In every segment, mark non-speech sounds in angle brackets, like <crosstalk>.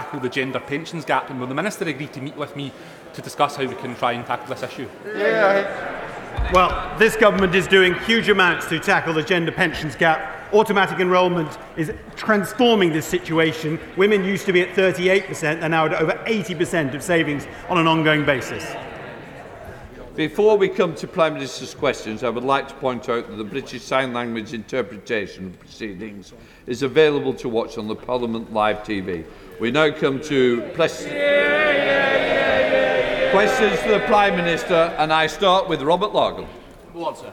tackle the gender pensions gap, and will the Minister agree to meet with me to discuss how we can try and tackle this issue? Yeah. Well, this government is doing huge amounts to tackle the gender pensions gap. Automatic enrolment is transforming this situation. Women used to be at 38%, they're now at over 80% of savings on an ongoing basis. Before we come to Prime Minister's questions, I would like to point out that the British Sign Language interpretation of proceedings is available to watch on the Parliament Live TV. We now come to press questions for the Prime Minister, and I start with Robert Largan. Go on, sir.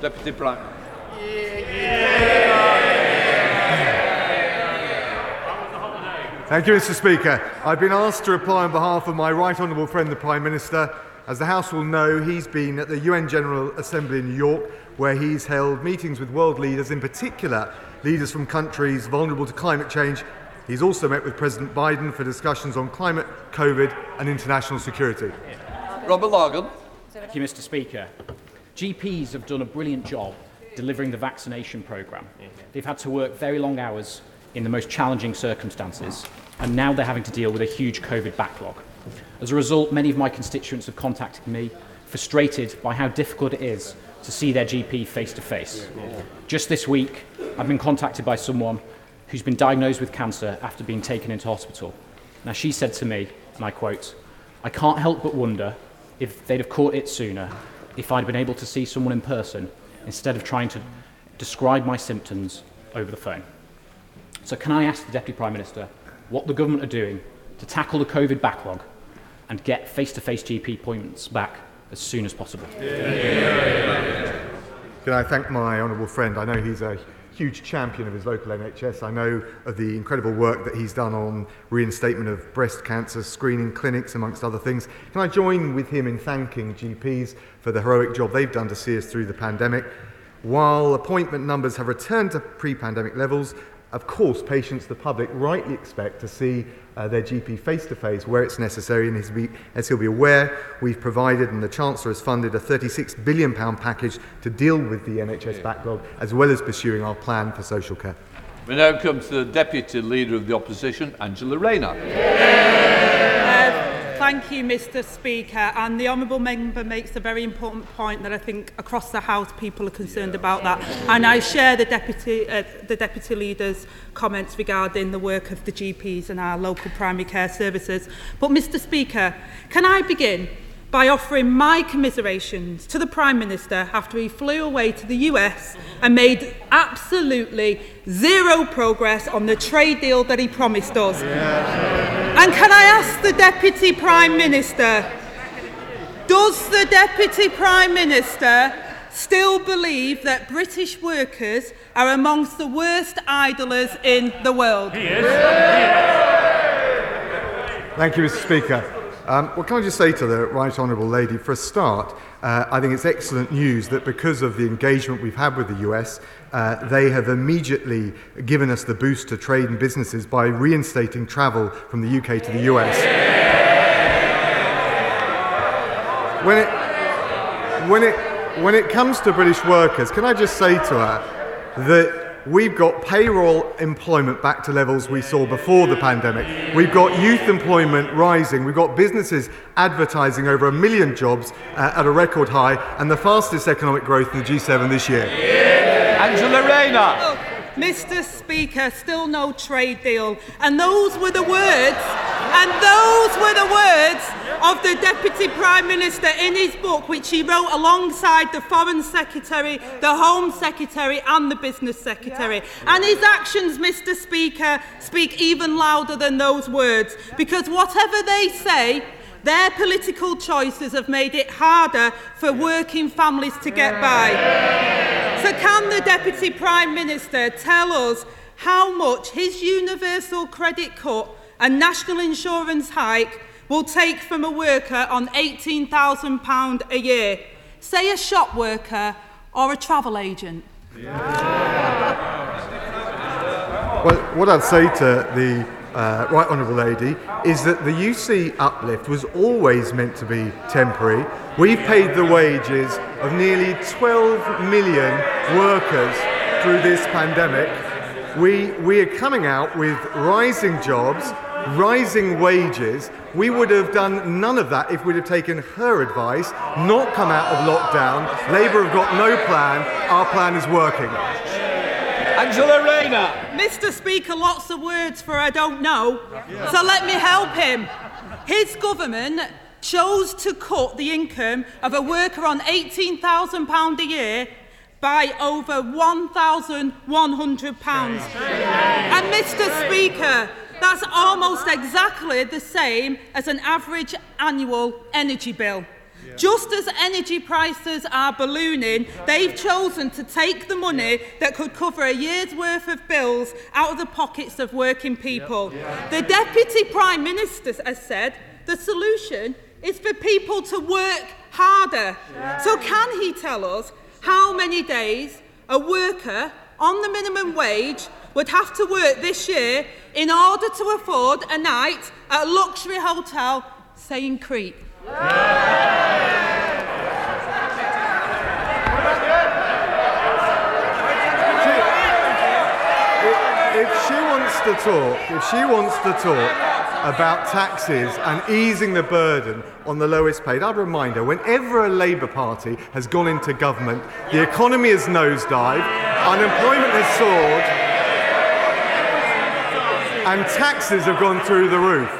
Deputy Prime. Thank you, Mr. Speaker. I've been asked to reply on behalf of my right honourable friend, the Prime Minister. As the House will know, he's been at the UN General Assembly in New York, where he's held meetings with world leaders, in particular leaders from countries vulnerable to climate change. He's also met with President Biden for discussions on climate, COVID, and international security. Robert Largan. Thank you, Mr. Speaker. GPs have done a brilliant job delivering the vaccination programme. They've had to work very long hours in the most challenging circumstances, and now they're having to deal with a huge COVID backlog. As a result, many of my constituents have contacted me, frustrated by how difficult it is to see their GP face to face. Just this week, I've been contacted by someone who's been diagnosed with cancer after being taken into hospital. Now, she said to me, and I quote, I can't help but wonder if they'd have caught it sooner if I'd been able to see someone in person instead of trying to describe my symptoms over the phone. So, can I ask the Deputy Prime Minister what the government are doing to tackle the COVID backlog and get face to face GP appointments back as soon as possible? Can I thank my honourable friend? I know he's a huge champion of his local NHS. I know of the incredible work that he's done on reinstatement of breast cancer screening clinics, amongst other things. Can I join with him in thanking GPs for the heroic job they've done to see us through the pandemic? While appointment numbers have returned to pre pandemic levels, of course, patients, the public, rightly expect to see uh, their GP face to face where it's necessary. And as, we, as he'll be aware, we've provided and the Chancellor has funded a £36 billion package to deal with the NHS backlog, as well as pursuing our plan for social care. We now come to the Deputy Leader of the Opposition, Angela Rayner. Thank you, Mr Speaker. And the Honourable Member makes a very important point that I think across the House people are concerned yeah. about that. And I share the Deputy, uh, the Deputy Leader's comments regarding the work of the GPs and our local primary care services. But, Mr Speaker, can I begin by offering my commiserations to the Prime Minister after he flew away to the US and made absolutely zero progress on the trade deal that he promised us. And can I ask the Deputy Prime Minister, does the Deputy Prime Minister still believe that British workers are amongst the worst idlers in the world? Thank you, Mr. Speaker. Um, what can I just say to the Right Honourable Lady? For a start, uh, I think it's excellent news that because of the engagement we've had with the US, uh, they have immediately given us the boost to trade and businesses by reinstating travel from the UK to the US. When it, when it, when it comes to British workers, can I just say to her that We've got payroll employment back to levels we saw before the pandemic. We've got youth employment rising. We've got businesses advertising over a million jobs uh, at a record high and the fastest economic growth in the G7 this year. Yeah. Angela Rayner. Oh, Mr. Speaker, still no trade deal. And those were the words, and those were the words of the Deputy Prime Minister in his book, which he wrote alongside the Foreign Secretary, the Home Secretary, and the Business Secretary. Yeah. And his actions, Mr. Speaker, speak even louder than those words, because whatever they say, their political choices have made it harder for working families to get by. So, can the Deputy Prime Minister tell us how much his universal credit cut and national insurance hike will take from a worker on £18,000 a year, say a shop worker or a travel agent? <laughs> Well, what I'd say to the uh, Right Honourable Lady is that the UC uplift was always meant to be temporary. We've paid the wages of nearly 12 million workers through this pandemic. We, we are coming out with rising jobs, rising wages. We would have done none of that if we'd have taken her advice, not come out of lockdown. Labour have got no plan. Our plan is working. Angela Rayner. Mr. Speaker, lots of words for I don't know. So let me help him. His government chose to cut the income of a worker on £18,000 a year by over £1,100. And Mr. Speaker, that's almost exactly the same as an average annual energy bill. Just as energy prices are ballooning, they've chosen to take the money that could cover a year's worth of bills out of the pockets of working people. The Deputy Prime Minister has said the solution is for people to work harder. So, can he tell us how many days a worker on the minimum wage would have to work this year in order to afford a night at a luxury hotel, say in Crete? If she wants to talk, if she wants to talk about taxes and easing the burden on the lowest paid, I'd remind her whenever a Labour Party has gone into government, the economy has nosedived, unemployment has soared, and taxes have gone through the roof.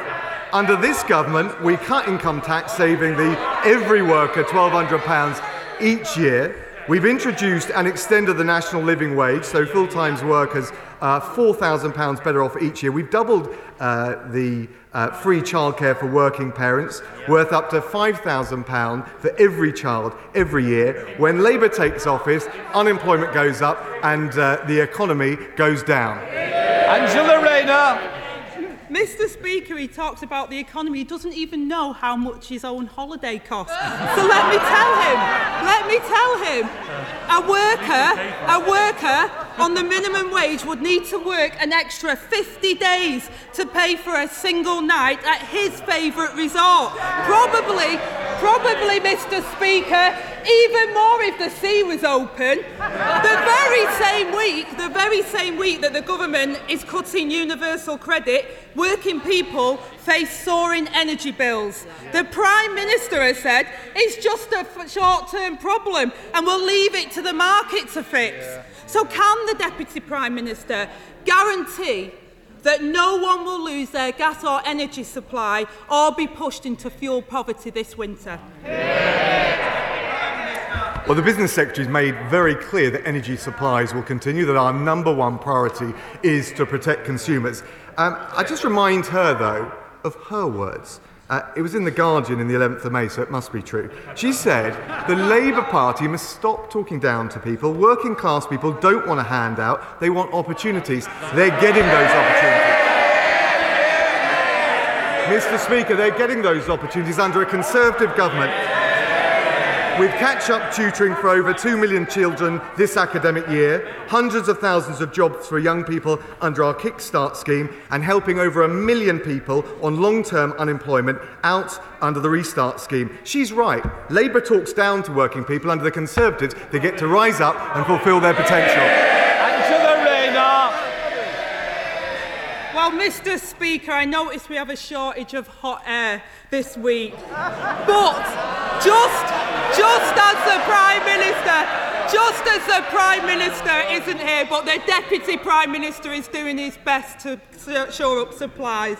Under this government, we cut income tax, saving the every worker £1,200 each year. We've introduced and extended the national living wage, so full-time workers are £4,000 better off each year. We've doubled uh, the uh, free childcare for working parents, worth up to £5,000 for every child every year. When Labour takes office, unemployment goes up and uh, the economy goes down. Angela Rayner. Mr. Speaker, he talks about the economy. He doesn't even know how much his own holiday costs. So let me tell him, let me tell him, a worker, a worker on the minimum wage would need to work an extra 50 days to pay for a single night at his favourite resort. Probably, probably, Mr. Speaker, even more if the sea was open. the very same week, the very same week that the government is cutting universal credit, working people face soaring energy bills. The Prime Minister has said it's just a short-term problem and we'll leave it to the market to fix. So can the Deputy Prime Minister guarantee that no one will lose their gas or energy supply or be pushed into fuel poverty this winter. Yeah. Well, the Business Secretary has made very clear that energy supplies will continue, that our number one priority is to protect consumers. Um, I just remind her, though, of her words. Uh, it was in The Guardian in the 11th of May, so it must be true. She said the Labour Party must stop talking down to people. Working class people don't want a handout, they want opportunities. They're getting those opportunities. Mr. Speaker, they're getting those opportunities under a Conservative government with catch up tutoring for over 2 million children this academic year, hundreds of thousands of jobs for young people under our Kickstart scheme, and helping over a million people on long term unemployment out under the Restart scheme. She's right. Labour talks down to working people under the Conservatives. They get to rise up and fulfil their potential. Well, Mr Speaker, I notice we have a shortage of hot air this week. But just, just as the Prime Minister just as the Prime Minister isn't here, but the Deputy Prime Minister is doing his best to shore up supplies.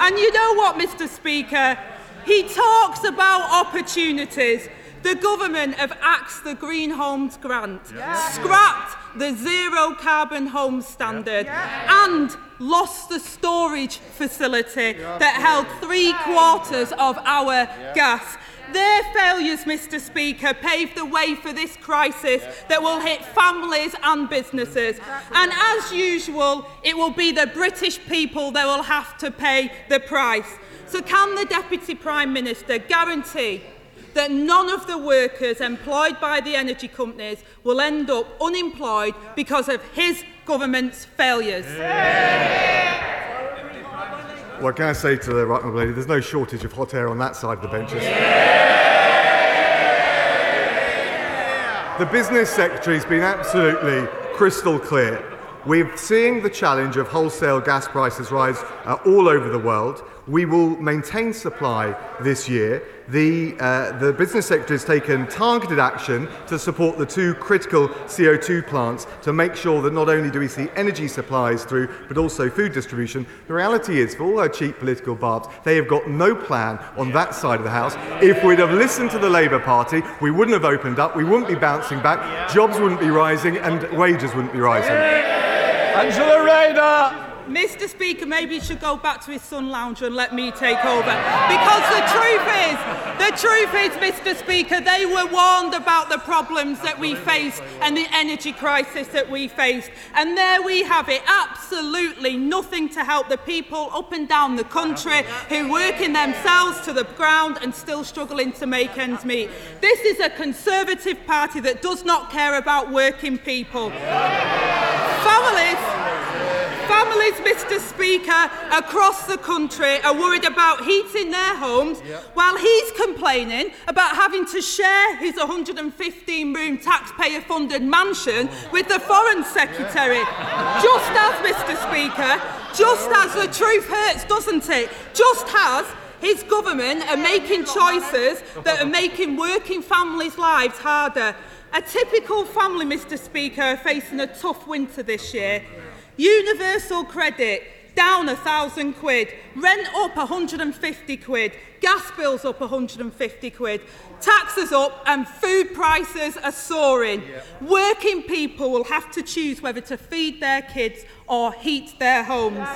And you know what, Mr Speaker? He talks about opportunities, The government have axed the Green Homes Grant, yeah. scrapped the zero carbon home standard, yeah. and lost the storage facility that held three quarters of our gas. Their failures, Mr Speaker, paved the way for this crisis that will hit families and businesses. And as usual, it will be the British people that will have to pay the price. So can the Deputy Prime Minister guarantee that none of the workers employed by the energy companies will end up unemployed because of his government's failures? What can I say to the right honourable lady? There's no shortage of hot air on that side of the benches. the business secretary's been absolutely crystal clear. We're seeing the challenge of wholesale gas prices rise uh, all over the world. We will maintain supply this year. The, uh, the business sector has taken targeted action to support the two critical CO2 plants to make sure that not only do we see energy supplies through, but also food distribution. The reality is, for all our cheap political barbs, they have got no plan on that side of the house. If we'd have listened to the Labour Party, we wouldn't have opened up, we wouldn't be bouncing back, jobs wouldn't be rising, and wages wouldn't be rising. Angela Rayner. Mr. Speaker, maybe he should go back to his sun lounger and let me take over. Because the truth is, the truth is, Mr. Speaker, they were warned about the problems that we faced and the energy crisis that we faced. And there we have it, absolutely nothing to help the people up and down the country who working themselves to the ground and still struggling to make ends meet. This is a Conservative party that does not care about working people. Families Families, Mr. Speaker, across the country are worried about heating their homes yep. while he's complaining about having to share his 115 room taxpayer funded mansion with the Foreign Secretary. Yeah. Just as, Mr. Speaker, just as the truth hurts, doesn't it? Just as his government are making choices that are making working families' lives harder. A typical family, Mr. Speaker, facing a tough winter this year. Universal credit down a thousand quid, rent up 150 quid, gas bills up 150 quid, taxes up and food prices are soaring. Yeah. Working people will have to choose whether to feed their kids or heat their homes.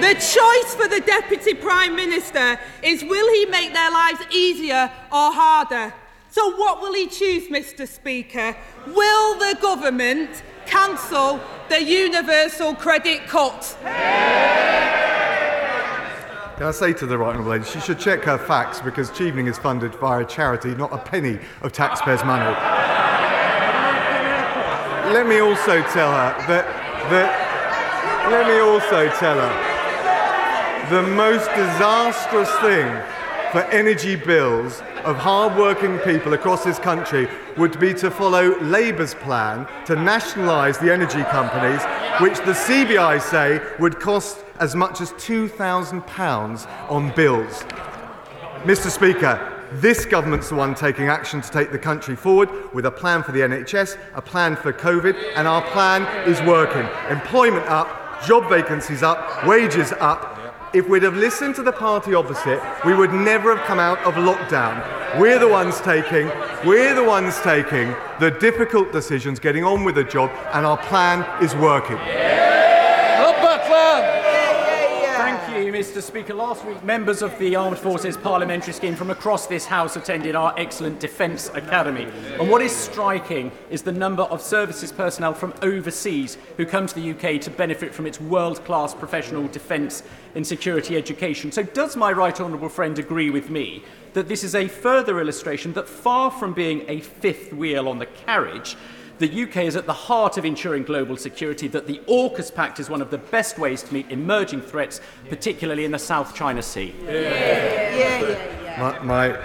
The choice for the Deputy Prime Minister is will he make their lives easier or harder? So what will he choose, Mr Speaker? Will the government cancel the universal credit cut. Can I say to the right honourable lady, she should check her facts because Chevening is funded via a charity, not a penny of taxpayers' money. let me also tell her that, that let me also tell her the most disastrous thing for energy bills of hard-working people across this country would be to follow Labour's plan to nationalise the energy companies, which the CBI say would cost as much as £2,000 on bills. Mr Speaker, this government's the one taking action to take the country forward with a plan for the NHS, a plan for COVID, and our plan is working. Employment up, job vacancies up, wages up, if we'd have listened to the party opposite, we would never have come out of lockdown. We're the ones taking, we're the ones taking the difficult decisions, getting on with the job, and our plan is working. you, Mr. Speaker. Last week, members of the Armed Forces parliamentary scheme from across this House attended our excellent Defence Academy. And what is striking is the number of services personnel from overseas who come to the UK to benefit from its world class professional defence and security education. So, does my right honourable friend agree with me that this is a further illustration that far from being a fifth wheel on the carriage, The UK is at the heart of ensuring global security, that the AUKUS Pact is one of the best ways to meet emerging threats, particularly in the South China Sea. Yeah. Yeah. Yeah, yeah, yeah. My, my,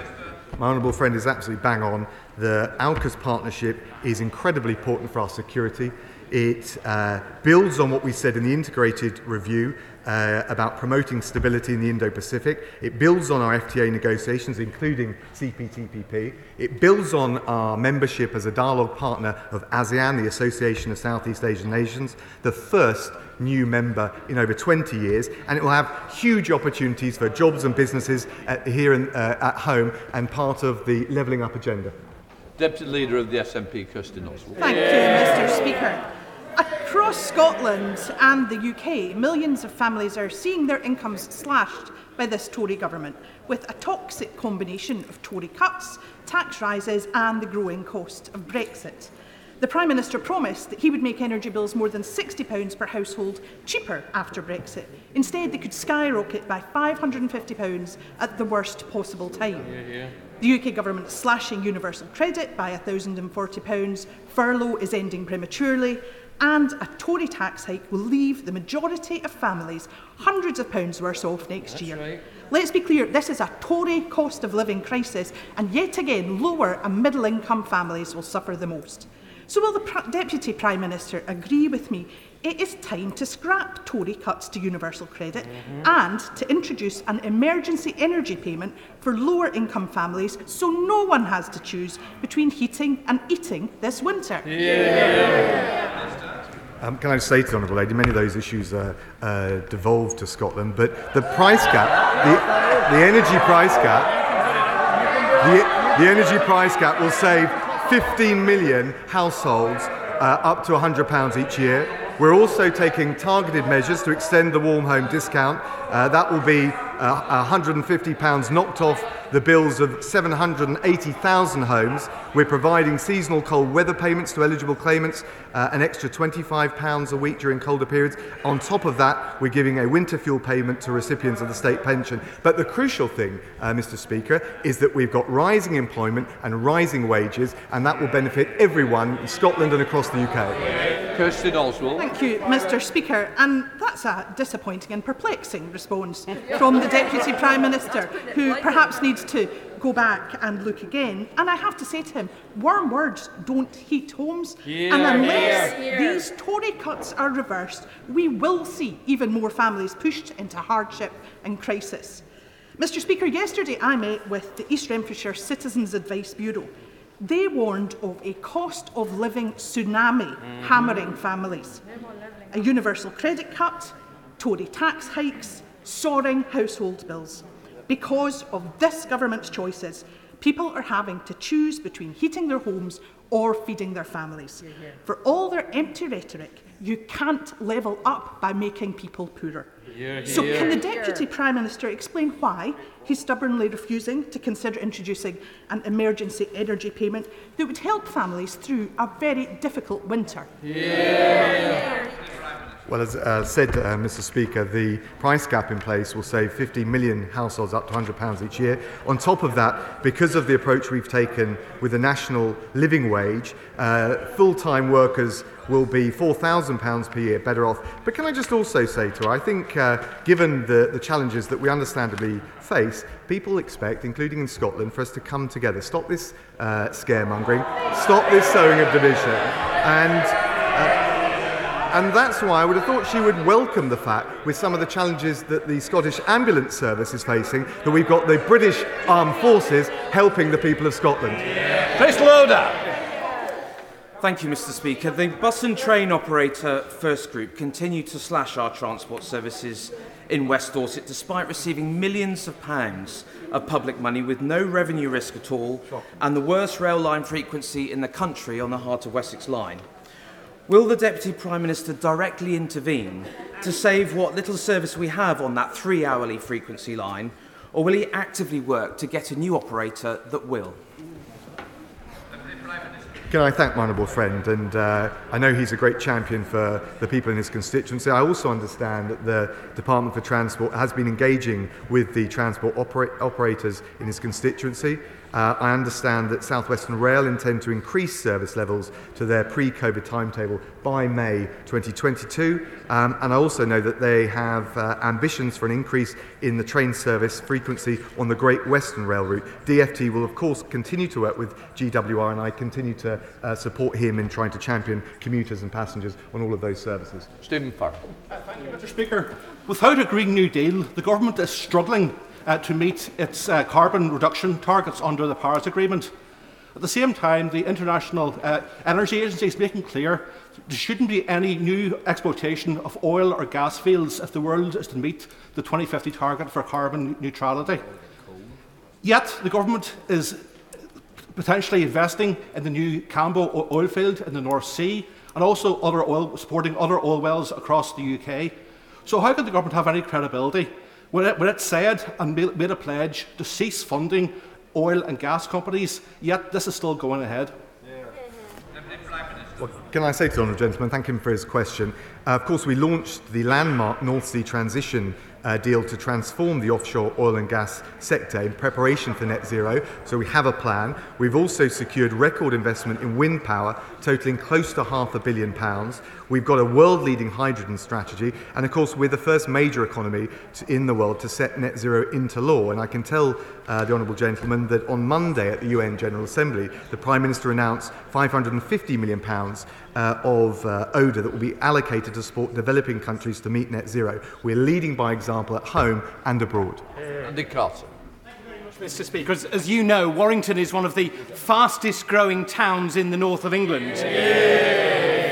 my honourable friend is absolutely bang on. The AUKUS partnership is incredibly important for our security. It uh, builds on what we said in the integrated review uh, about promoting stability in the Indo-Pacific. It builds on our FTA negotiations, including CPTPP. It builds on our membership as a dialogue partner of ASEAN, the Association of Southeast Asian Nations, the first new member in over 20 years, and it will have huge opportunities for jobs and businesses at, here in, uh, at home and part of the levelling up agenda. Deputy Leader of the SNP, Kirsten Oswald. Thank you, Mr Speaker. Across Scotland and the UK, millions of families are seeing their incomes slashed by this Tory government, with a toxic combination of Tory cuts, tax rises and the growing cost of Brexit. The Prime Minister promised that he would make energy bills more than £60 per household cheaper after Brexit. Instead, they could skyrocket by £550 at the worst possible time. Yeah, yeah. The UK government slashing universal credit by £1,040, furlough is ending prematurely, and a Tory tax hike will leave the majority of families hundreds of pounds worse off next That's year. Right. Let's be clear, this is a Tory cost of living crisis, and yet again, lower and middle income families will suffer the most. So, will the Deputy Prime Minister agree with me it is time to scrap Tory cuts to universal credit and to introduce an emergency energy payment for lower income families so no one has to choose between heating and eating this winter? Um, can I say to the Honourable Lady, many of those issues are uh, devolved to Scotland, but the price cap, the, the energy price cap, the, the energy price cap will save 15 million households uh, up to £100 each year. We're also taking targeted measures to extend the warm home discount. Uh, that will be uh, £150 knocked off the bills of 780,000 homes. We're providing seasonal cold weather payments to eligible claimants, uh, an extra £25 a week during colder periods. On top of that, we're giving a winter fuel payment to recipients of the state pension. But the crucial thing, uh, Mr. Speaker, is that we've got rising employment and rising wages, and that will benefit everyone in Scotland and across the UK. Kirsten Oswald. Thank you, Mr. Speaker. And that's a disappointing and perplexing response from the Deputy Prime Minister, who perhaps needs to go back and look again. And I have to say to him, warm words don't heat homes. and unless these Tory cuts are reversed, we will see even more families pushed into hardship and crisis. Mr. Speaker, yesterday I met with the East Renfrewshire Citizens Advice Bureau. They warned of a cost of living tsunami mm-hmm. hammering families. A universal credit cut, Tory tax hikes, soaring household bills. Because of this government's choices, people are having to choose between heating their homes or feeding their families. Yeah, yeah. For all their empty rhetoric, you can't level up by making people poorer. So can the Deputy Prime Minister explain why he's stubbornly refusing to consider introducing an emergency energy payment that would help families through a very difficult winter? Well, as uh, said, uh, Mr. Speaker, the price cap in place will save 50 million households up to £100 each year. On top of that, because of the approach we've taken with the national living wage, uh, full time workers will be £4,000 per year better off. But can I just also say to her, I think, uh, given the, the challenges that we understandably face, people expect, including in Scotland, for us to come together, stop this uh, scaremongering, stop this sowing of division, and and that's why I would have thought she would welcome the fact, with some of the challenges that the Scottish Ambulance Service is facing, that we've got the British Armed Forces helping the people of Scotland. Chris Loder. Thank you, Mr. Speaker. The bus and train operator First Group continue to slash our transport services in West Dorset despite receiving millions of pounds of public money with no revenue risk at all and the worst rail line frequency in the country on the Heart of Wessex line. Will the Deputy Prime Minister directly intervene to save what little service we have on that three hourly frequency line, or will he actively work to get a new operator that will? Can I thank my honourable friend? And uh, I know he's a great champion for the people in his constituency. I also understand that the Department for Transport has been engaging with the transport opera- operators in his constituency. Uh, I understand that Southwestern Rail intend to increase service levels to their pre-COVID timetable by May 2022. Um, and I also know that they have uh, ambitions for an increase in the train service frequency on the Great Western Rail route. DFT will, of course, continue to work with GWR, and I continue to uh, support him in trying to champion commuters and passengers on all of those services. Stephen Farry. Thank you, Mr. Speaker. Without a Green New Deal, the government is struggling uh, to meet its uh, carbon reduction targets under the Paris Agreement. At the same time, the International uh, Energy Agency is making clear there shouldn't be any new exploitation of oil or gas fields if the world is to meet the 2050 target for carbon neutrality. Yet, the government is potentially investing in the new Cambo oil field in the North Sea and also other oil, supporting other oil wells across the UK. So, how can the government have any credibility when it, when it said and made, made a pledge to cease funding oil and gas companies, yet this is still going ahead? Well, can I say to the honourable gentleman, thank him for his question. Uh, of course, we launched the landmark North Sea Transition uh, deal to transform the offshore oil and gas sector in preparation for net zero. So we have a plan. We've also secured record investment in wind power, totaling close to half a billion pounds. We've got a world leading hydrogen strategy. And of course, we're the first major economy to, in the world to set net zero into law. And I can tell uh, the Honourable Gentleman that on Monday at the UN General Assembly, the Prime Minister announced £550 million uh, of uh, ODA that will be allocated to support developing countries to meet net zero. We're leading by example at home and abroad. Andy Carter. Mr. Speaker, as, as you know, Warrington is one of the fastest growing towns in the north of England.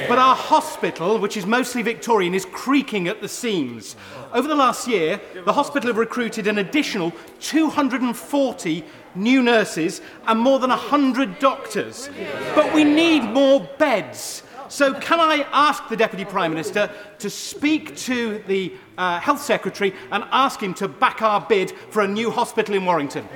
But our hospital, which is mostly Victorian, is creaking at the seams. Over the last year, the hospital have recruited an additional 240 new nurses and more than 100 doctors. But we need more beds. So, can I ask the Deputy Prime Minister to speak to the uh, Health Secretary and ask him to back our bid for a new hospital in Warrington?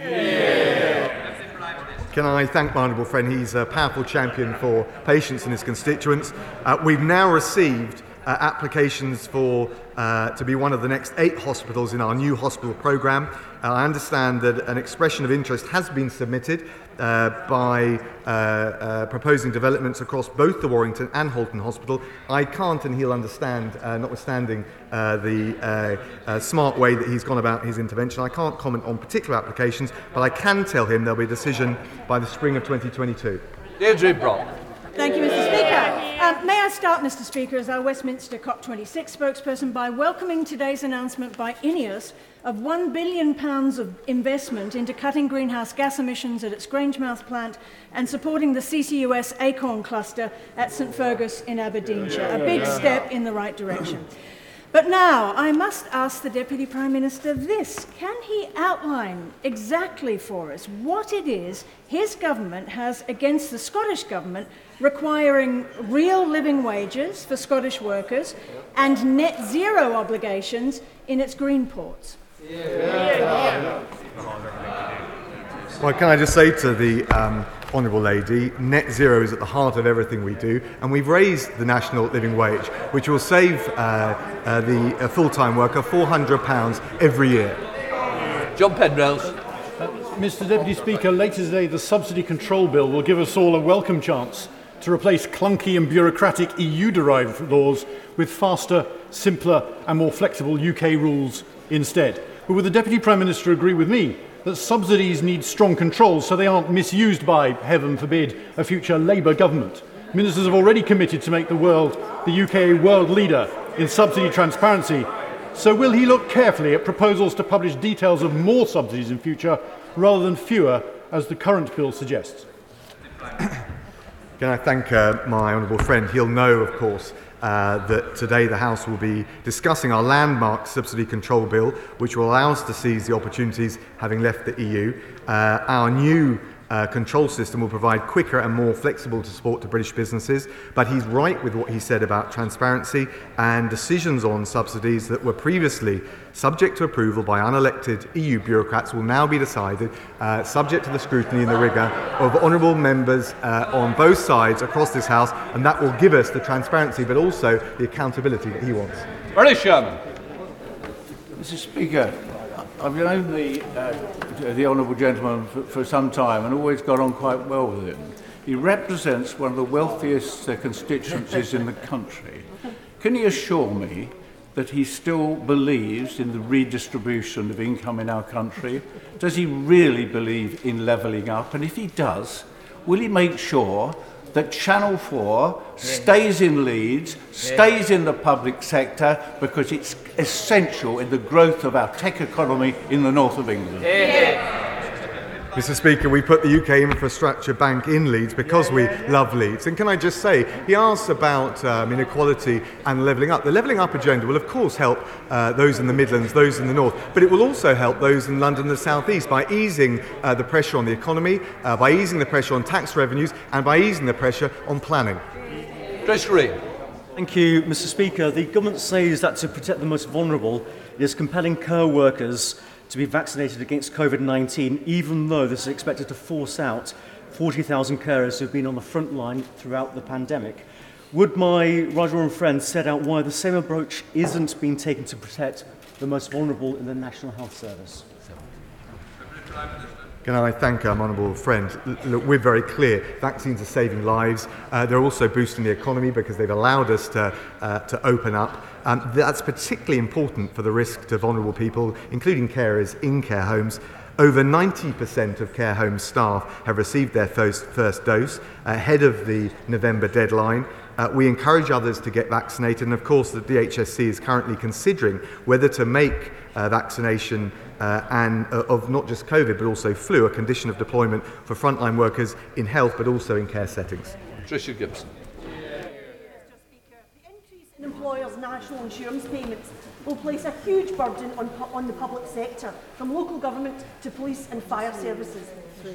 Can I thank my honourable friend? He's a powerful champion for patients and his constituents. Uh, we've now received uh, applications for uh, to be one of the next eight hospitals in our new hospital programme. Uh, I understand that an expression of interest has been submitted uh, by uh, uh, proposing developments across both the Warrington and Halton Hospital. I can't, and he'll understand, uh, notwithstanding uh, the uh, uh, smart way that he's gone about his intervention, I can't comment on particular applications, but I can tell him there'll be a decision by the spring of 2022. Deirdre Brock. Thank you, Mr. Speaker. I start, Mr Speaker, as our Westminster COP26 spokesperson by welcoming today's announcement by INEOS of £1 billion of investment into cutting greenhouse gas emissions at its Grangemouth plant and supporting the CCUS ACORN cluster at St Fergus in Aberdeenshire. A big step in the right direction. But now I must ask the Deputy Prime Minister this. Can he outline exactly for us what it is his government has against the Scottish Government requiring real living wages for Scottish workers and net zero obligations in its green ports? Well, can I just say to the um, Honourable Lady, net zero is at the heart of everything we do, and we've raised the national living wage, which will save uh, uh, the uh, full time worker £400 every year. John Penrose. Mr Deputy Speaker, later today the Subsidy Control Bill will give us all a welcome chance to replace clunky and bureaucratic EU-derived laws with faster, simpler and more flexible UK rules instead. But would the Deputy Prime Minister agree with me that subsidies need strong controls so they aren't misused by, heaven forbid, a future Labour government? Ministers have already committed to make the world, the UK, world leader in subsidy transparency. So will he look carefully at proposals to publish details of more subsidies in future rather than fewer, as the current bill suggests? Can I thank uh, my honourable friend? He'll know, of course, uh, that today the House will be discussing our landmark subsidy control bill, which will allow us to seize the opportunities having left the EU. Uh, our new uh, control system will provide quicker and more flexible to support to British businesses. But he's right with what he said about transparency and decisions on subsidies that were previously subject to approval by unelected EU bureaucrats will now be decided uh, subject to the scrutiny and the rigour of honourable members uh, on both sides across this House, and that will give us the transparency but also the accountability that he wants. Barry Sheerman. Mr Speaker, I've known the, uh, the Honourable Gentleman for, for some time and always got on quite well with him. He represents one of the wealthiest uh, constituencies in the country. Can he assure me that he still believes in the redistribution of income in our country? Does he really believe in levelling up? And if he does, will he make sure that Channel 4 stays in Leeds, stays in the public sector because it's essential in the growth of our tech economy in the north of England. Yeah. Mr. Speaker, we put the UK Infrastructure Bank in Leeds because we love Leeds. And can I just say, he asks about um, inequality and levelling up. The levelling up agenda will, of course, help uh, those in the Midlands, those in the North, but it will also help those in London and the South East by easing uh, the pressure on the economy, uh, by easing the pressure on tax revenues, and by easing the pressure on planning. Chris Green. Thank you, Mr. Speaker. The government says that to protect the most vulnerable, it is compelling care workers to be vaccinated against COVID-19, even though this is expected to force out 40,000 carers who have been on the front line throughout the pandemic. Would my Rajaram friend set out why the same approach isn't being taken to protect the most vulnerable in the National Health Service? So. Can I thank our honourable friend? Look, we're very clear. Vaccines are saving lives. Uh, they're also boosting the economy because they've allowed us to, uh, to open up. Um, that's particularly important for the risk to vulnerable people, including carers in care homes. Over 90% of care home staff have received their first, first dose ahead of the November deadline. Uh, we encourage others to get vaccinated, and of course, the DHSC is currently considering whether to make uh, vaccination uh, and uh, of not just COVID but also flu, a condition of deployment for frontline workers in health but also in care settings. Tricia Gibson. The employers' national insurance payments will place a huge burden on, on the public sector, from local government to police and fire services.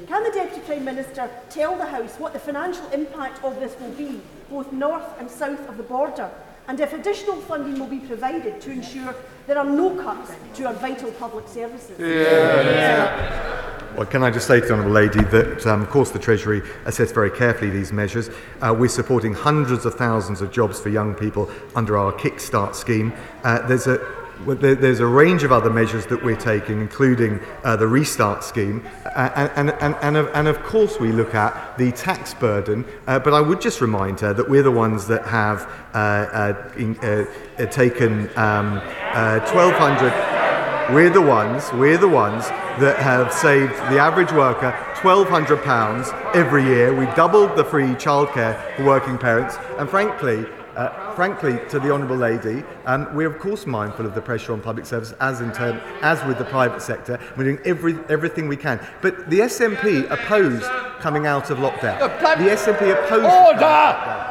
Can the Deputy Prime Minister tell the House what the financial impact of this will be, both north and south of the border, and if additional funding will be provided to ensure there are no cuts to our vital public services. Yeah. yeah. Well, can I just say to the Honourable Lady that, um, of course, the Treasury assessed very carefully these measures. Uh, we're supporting hundreds of thousands of jobs for young people under our Kickstart scheme. Uh, there's a there's a range of other measures that we're taking, including uh, the Restart scheme, and, and, and, of, and of course we look at the tax burden. Uh, but I would just remind her that we're the ones that have uh, uh, in, uh, taken um, uh, 1,200. We're the ones. We're the ones that have saved the average worker £1,200 every year. We've doubled the free childcare for working parents, and frankly. Uh, frankly, to the honourable lady, um, we're of course mindful of the pressure on public service, as in turn, as with the private sector. We're doing every, everything we can. But the SNP opposed coming out of lockdown. The SNP opposed. Order!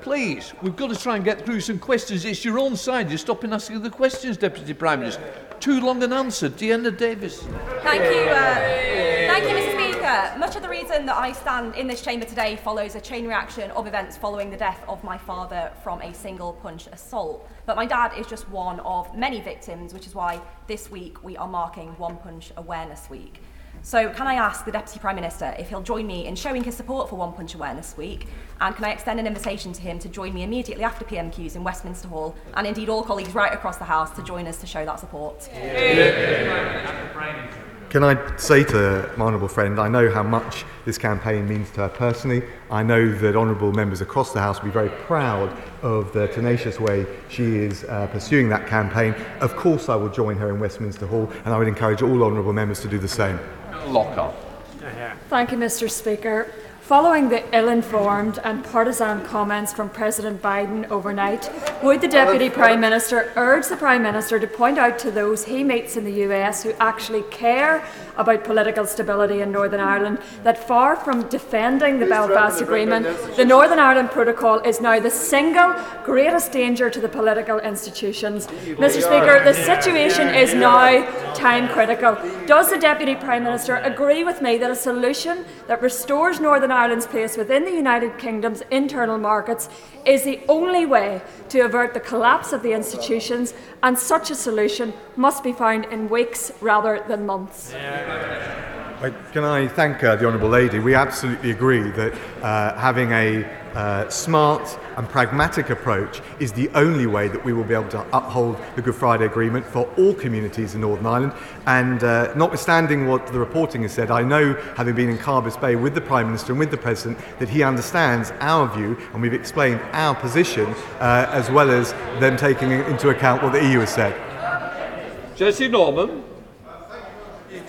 Please, we've got to try and get through some questions. It's your own side. You're stopping asking the questions, Deputy Prime Minister. Too long an answer. Dehenna Davison. Thank you, uh, thank you, Mr. Speaker. Much of the reason that I stand in this chamber today follows a chain reaction of events following the death of my father from a single punch assault. But my dad is just one of many victims, which is why this week we are marking One Punch Awareness Week. So, can I ask the Deputy Prime Minister if he'll join me in showing his support for One Punch Awareness Week? And can I extend an invitation to him to join me immediately after PMQs in Westminster Hall, and indeed all colleagues right across the House to join us to show that support? Can I say to my honourable friend, I know how much this campaign means to her personally. I know that honourable members across the House will be very proud of the tenacious way she is uh, pursuing that campaign. Of course, I will join her in Westminster Hall, and I would encourage all honourable members to do the same. Lockhart. Thank you, Mr. Speaker. Following the ill-informed and partisan comments from President Biden overnight, would the Deputy Prime Minister urge the Prime Minister to point out to those he meets in the US who actually care about political stability in Northern Ireland that far from defending the Belfast Agreement, the Northern Ireland Protocol is now the single greatest danger to the political institutions? Mr. Speaker, the situation is now time critical. Does the Deputy Prime Minister agree with me that a solution that restores Northern Ireland's place within the United Kingdom's internal markets is the only way to avert the collapse of the institutions, and such a solution must be found in weeks rather than months? Can I thank uh, the Honourable Lady? We absolutely agree that uh, having a uh, smart and pragmatic approach is the only way that we will be able to uphold the Good Friday Agreement for all communities in Northern Ireland. And uh, notwithstanding what the reporting has said, I know, having been in Carbis Bay with the Prime Minister and with the President, that he understands our view and we've explained our position uh, as well as them taking into account what the EU has said. Jesse Norman.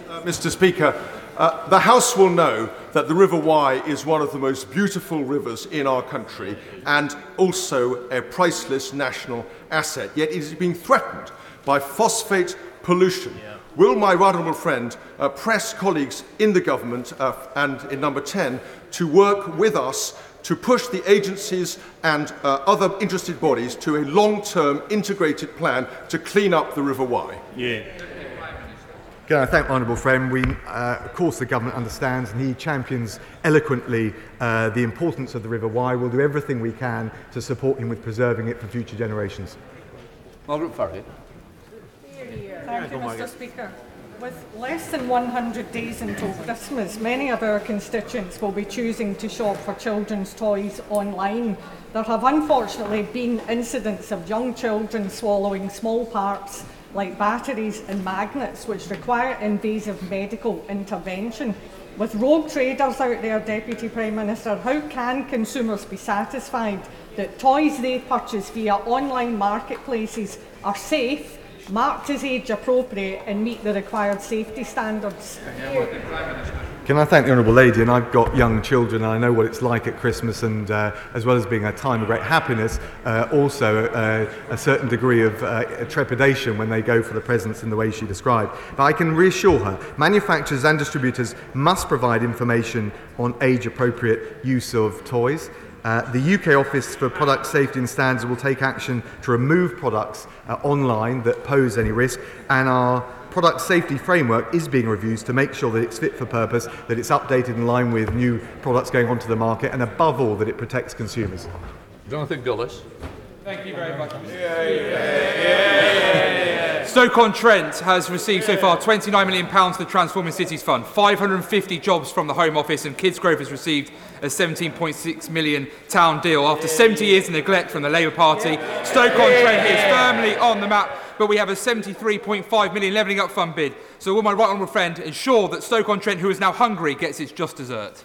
Uh, Mr. Speaker, uh, the House will know that the River Wye is one of the most beautiful rivers in our country and also a priceless national asset. Yet it is being threatened by phosphate pollution. Will my right honourable friend uh, press colleagues in the government uh, and in number 10 to work with us to push the agencies and uh, other interested bodies to a long-term integrated plan to clean up the River Wye? Yeah. Can I thank my honourable friend? We, uh, of course, the government understands and he champions eloquently uh, the importance of the River Wye. We'll do everything we can to support him with preserving it for future generations. Margaret Ferrier. Thank you, Mr. Speaker. With less than 100 days until Christmas, many of our constituents will be choosing to shop for children's toys online. There have unfortunately been incidents of young children swallowing small parts like batteries and magnets, which require invasive medical intervention. With rogue traders out there, Deputy Prime Minister, how can consumers be satisfied that toys they purchase via online marketplaces are safe, marked as age appropriate, and meet the required safety standards? Yeah, Can I thank the Honourable Lady? And I've got young children, and I know what it's like at Christmas, and uh, as well as being a time of great happiness, uh, also uh, a certain degree of uh, trepidation when they go for the presents in the way she described. But I can reassure her manufacturers and distributors must provide information on age appropriate use of toys. Uh, the UK Office for Product Safety and Standards will take action to remove products uh, online that pose any risk, and our product safety framework is being reviewed to make sure that it's fit for purpose, that it's updated in line with new products going onto the market, and above all, that it protects consumers. Jonathan Gullis. Thank you very much. Stoke-on-Trent has received so far £29 million from the Transforming Cities Fund, 550 jobs from the Home Office, and Kidsgrove has received a £17.6 million town deal. After 70 years of neglect from the Labour Party, Stoke-on-Trent is firmly on the map, but we have a 73.5 million levelling up fund bid. So will my right honourable friend ensure that Stoke-on-Trent, who is now hungry, gets its just dessert?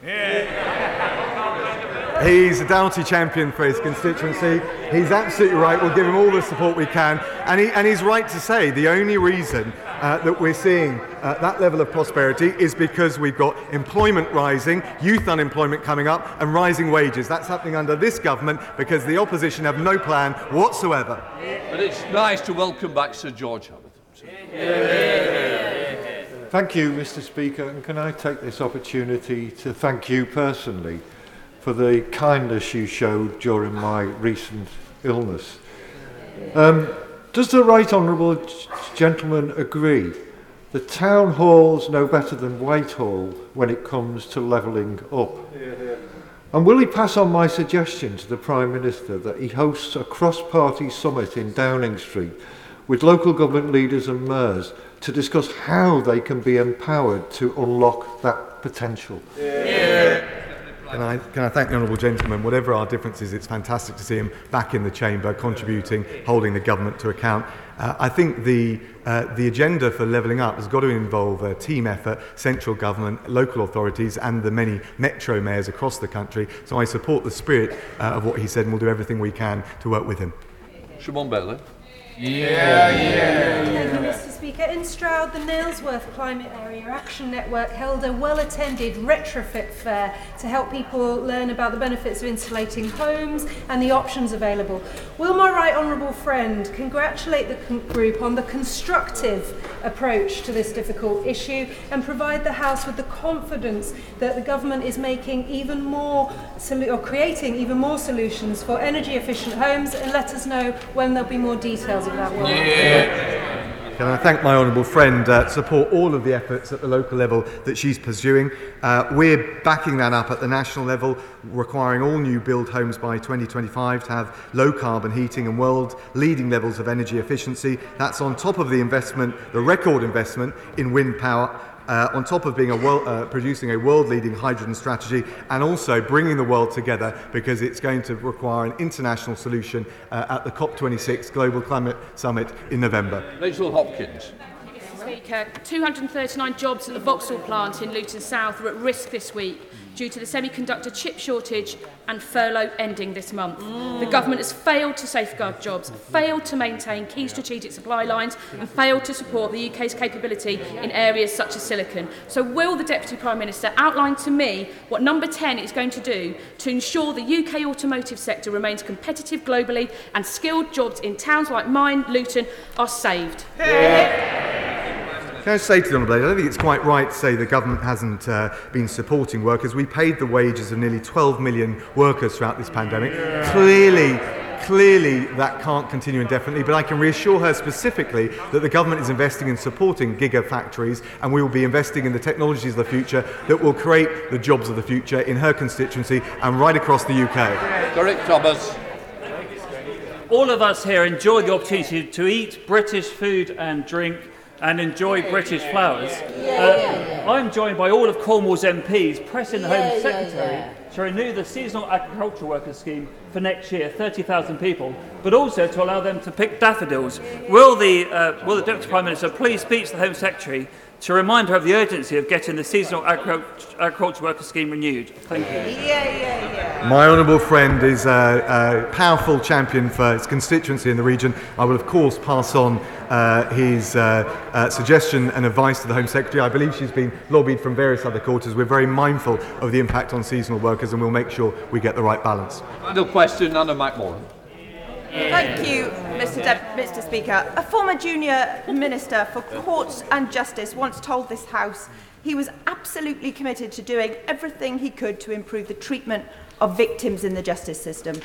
He's a Doughty champion for his constituency. He's absolutely right. We'll give him all the support we can. And, he, and he's right to say the only reason uh, that we're seeing uh, that level of prosperity is because we've got employment rising, youth unemployment coming up, and rising wages. That's happening under this government because the opposition have no plan whatsoever. But it's nice to welcome back Sir George Hamilton. Thank you, Mr. Speaker, and can I take this opportunity to thank you personally for the kindness you showed during my recent illness? Um, Does the Right Honourable Gentleman agree that town halls know better than Whitehall when it comes to levelling up? And will he pass on my suggestion to the Prime Minister that he hosts a cross-party summit in Downing Street with local government leaders and mayors to discuss how they can be empowered to unlock that potential? Yeah. yeah. Can I, can I thank the Honourable Gentleman? Whatever our differences, it's fantastic to see him back in the chamber, contributing, holding the government to account. Uh, I think the, uh, the agenda for levelling up has got to involve a team effort, central government, local authorities, and the many metro mayors across the country. So I support the spirit uh, of what he said, and we'll do everything we can to work with him. Siobhan Baillie. Yeah, yeah, Thank you, Mr. Speaker. In Stroud, the Nailsworth Climate Area Action Network held a well attended retrofit fair to help people learn about the benefits of insulating homes and the options available. Will my right honourable friend congratulate the con- group on the constructive approach to this difficult issue and provide the House with the confidence that the government is making even more solu- or creating even more solutions for energy efficient homes and let us know when there'll be more details of that work? Can I thank my honourable friend, uh, support all of the efforts at the local level that she's pursuing. Uh, we're backing that up at the national level, requiring all new build homes by 2025 to have low carbon heating and world leading levels of energy efficiency. That's on top of the investment, the record investment in wind power uh, on top of being a world, uh, producing a world-leading hydrogen strategy and also bringing the world together because it's going to require an international solution uh, at the COP26 Global Climate Summit in November. Rachel Hopkins. Speaker, 239 jobs at the Vauxhall plant in Luton South are at risk this week due to the semiconductor chip shortage and furlough ending this month. Mm. The government has failed to safeguard jobs, failed to maintain key strategic supply lines and failed to support the UK's capability in areas such as silicon. So will the Deputy Prime Minister outline to me what number 10 is going to do to ensure the UK automotive sector remains competitive globally and skilled jobs in towns like mine, Luton are saved? Yeah. Can I say to the Honourable Lady, I don't think it's quite right to say the government hasn't uh, been supporting workers. We paid the wages of nearly 12 million workers throughout this pandemic. Clearly, clearly that can't continue indefinitely, but I can reassure her specifically that the government is investing in supporting gigafactories and we will be investing in the technologies of the future that will create the jobs of the future in her constituency and right across the UK. Derek Thomas. All of us here enjoy the opportunity to eat British food and drink and enjoy yeah, British yeah, flowers. Yeah, uh, I'm joined by all of Cornwall's MPs pressing the Home Secretary to renew the seasonal agricultural workers scheme for next year, 30,000 people, but also to allow them to pick daffodils. Will the, uh, will the Deputy Prime Minister please speak to the Home Secretary to remind her of the urgency of getting the seasonal agricultural agriculture worker scheme renewed? Thank you. Yeah, yeah, yeah. My honourable friend is a, a powerful champion for his constituency in the region. I will, of course, pass on uh, his uh, uh, suggestion and advice to the Home Secretary. I believe she's been lobbied from various other quarters. We're very mindful of the impact on seasonal workers and we'll make sure we get the right balance. Final question, Anna McMorrin. Thank you, Mr. De Mr. Speaker. A former junior minister for courts and justice once told this House he was absolutely committed to doing everything he could to improve the treatment of victims in the justice system.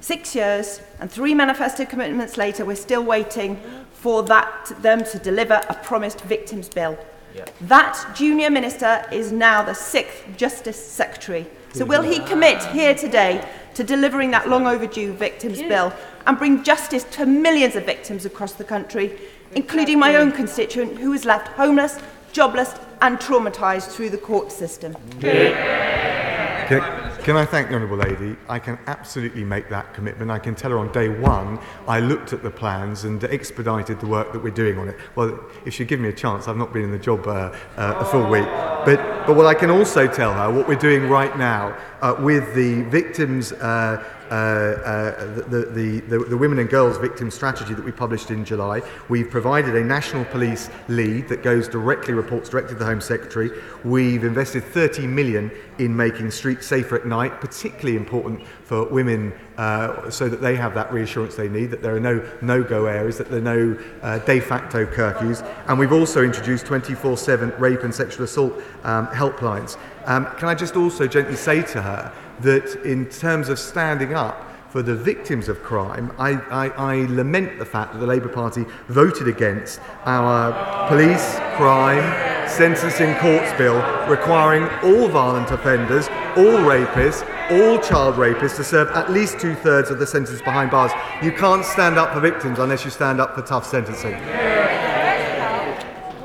Six years and three manifesto commitments later, we're still waiting for that them to deliver a promised victims bill. Yeah. That junior minister is now the sixth Justice Secretary. So will he commit here today to delivering that long overdue victims yeah. bill? And bring justice to millions of victims across the country, including my own constituent who was left homeless, jobless and traumatised through the court system? Can, can I thank the Honourable Lady? I can absolutely make that commitment. I can tell her on day one I looked at the plans and expedited the work that we're doing on it. Well, if she'd give me a chance, I've not been in the job uh, uh, a full week. But, but what I can also tell her, what we're doing right now uh, with the victims uh, uh, uh, the, the, the, the Women and Girls Victim Strategy that we published in July. We've provided a national police lead that goes directly, reports directly to the Home Secretary. We've invested 30 million in making streets safer at night, particularly important for women uh, so that they have that reassurance they need, that there are no no-go areas, that there are no uh, de facto curfews. And we've also introduced 24-7 rape and sexual assault um, helplines. Um, can I just also gently say to her that in terms of standing up for the victims of crime, I, I, I lament the fact that the Labour Party voted against our police crime sentencing courts bill requiring all violent offenders, all rapists, all child rapists to serve at least two thirds of the sentence behind bars. You can't stand up for victims unless you stand up for tough sentencing.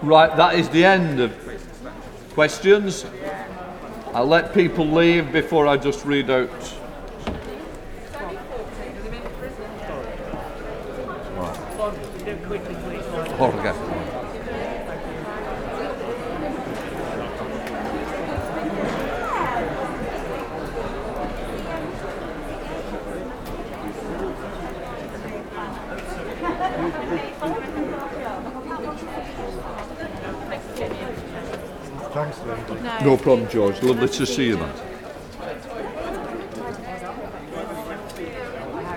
Right, that is the end of questions. I'll let people leave before I just read out. Oh, No problem, George. Lovely to see you, man.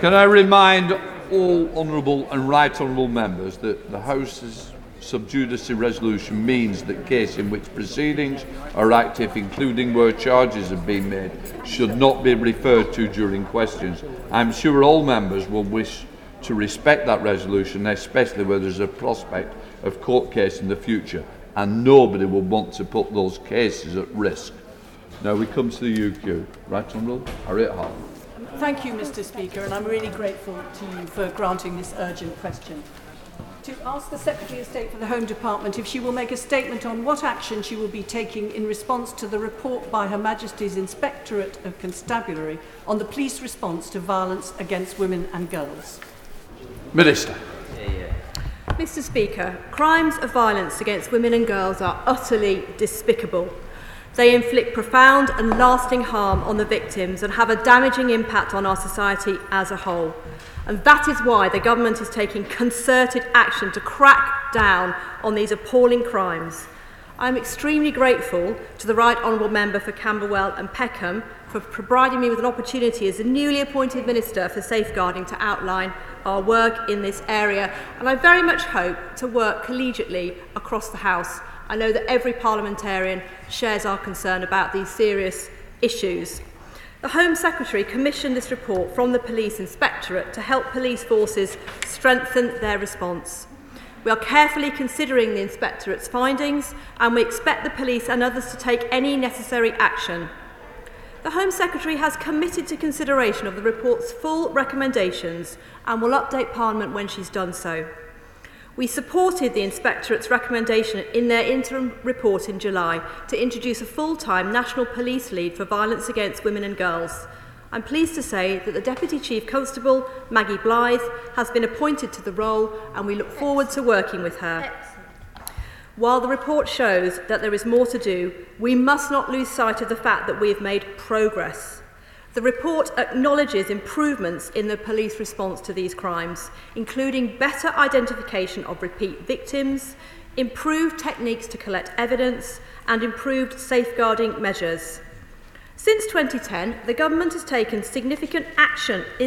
Can I remind all honourable and right honourable members that the House's sub judice resolution means that case in which proceedings are active, including where charges have been made, should not be referred to during questions. I'm sure all members will wish to respect that resolution, especially where there's a prospect of court case in the future, and nobody will want to put those cases at risk. Now we come to the UQ. Right Honourable Harriet Harman. Thank you, Mr Speaker, and I'm really grateful to you for granting this urgent question. To ask the Secretary of State for the Home Department if she will make a statement on what action she will be taking in response to the report by Her Majesty's Inspectorate of Constabulary on the police response to violence against women and girls. Minister. Mr Speaker, crimes of violence against women and girls are utterly despicable. They inflict profound and lasting harm on the victims and have a damaging impact on our society as a whole. And that is why the government is taking concerted action to crack down on these appalling crimes. I'm extremely grateful to the Right Honourable Member for Camberwell and Peckham for providing me with an opportunity as a newly appointed Minister for Safeguarding to outline our work in this area. And I very much hope to work collegiately across the House. I know that every parliamentarian shares our concern about these serious issues. The Home Secretary commissioned this report from the Police Inspectorate to help police forces strengthen their response. We are carefully considering the Inspectorate's findings and we expect the police and others to take any necessary action The Home Secretary has committed to consideration of the report's full recommendations and will update Parliament when she's done so. We supported the Inspectorate's recommendation in their interim report in July to introduce a full-time National Police Lead for violence against women and girls. I'm pleased to say that the Deputy Chief Constable, Maggie Blythe, has been appointed to the role and we look forward to working with her. While the report shows that there is more to do, we must not lose sight of the fact that we have made progress. The report acknowledges improvements in the police response to these crimes, including better identification of repeat victims, improved techniques to collect evidence, and improved safeguarding measures. Since 2010, the government has taken significant action in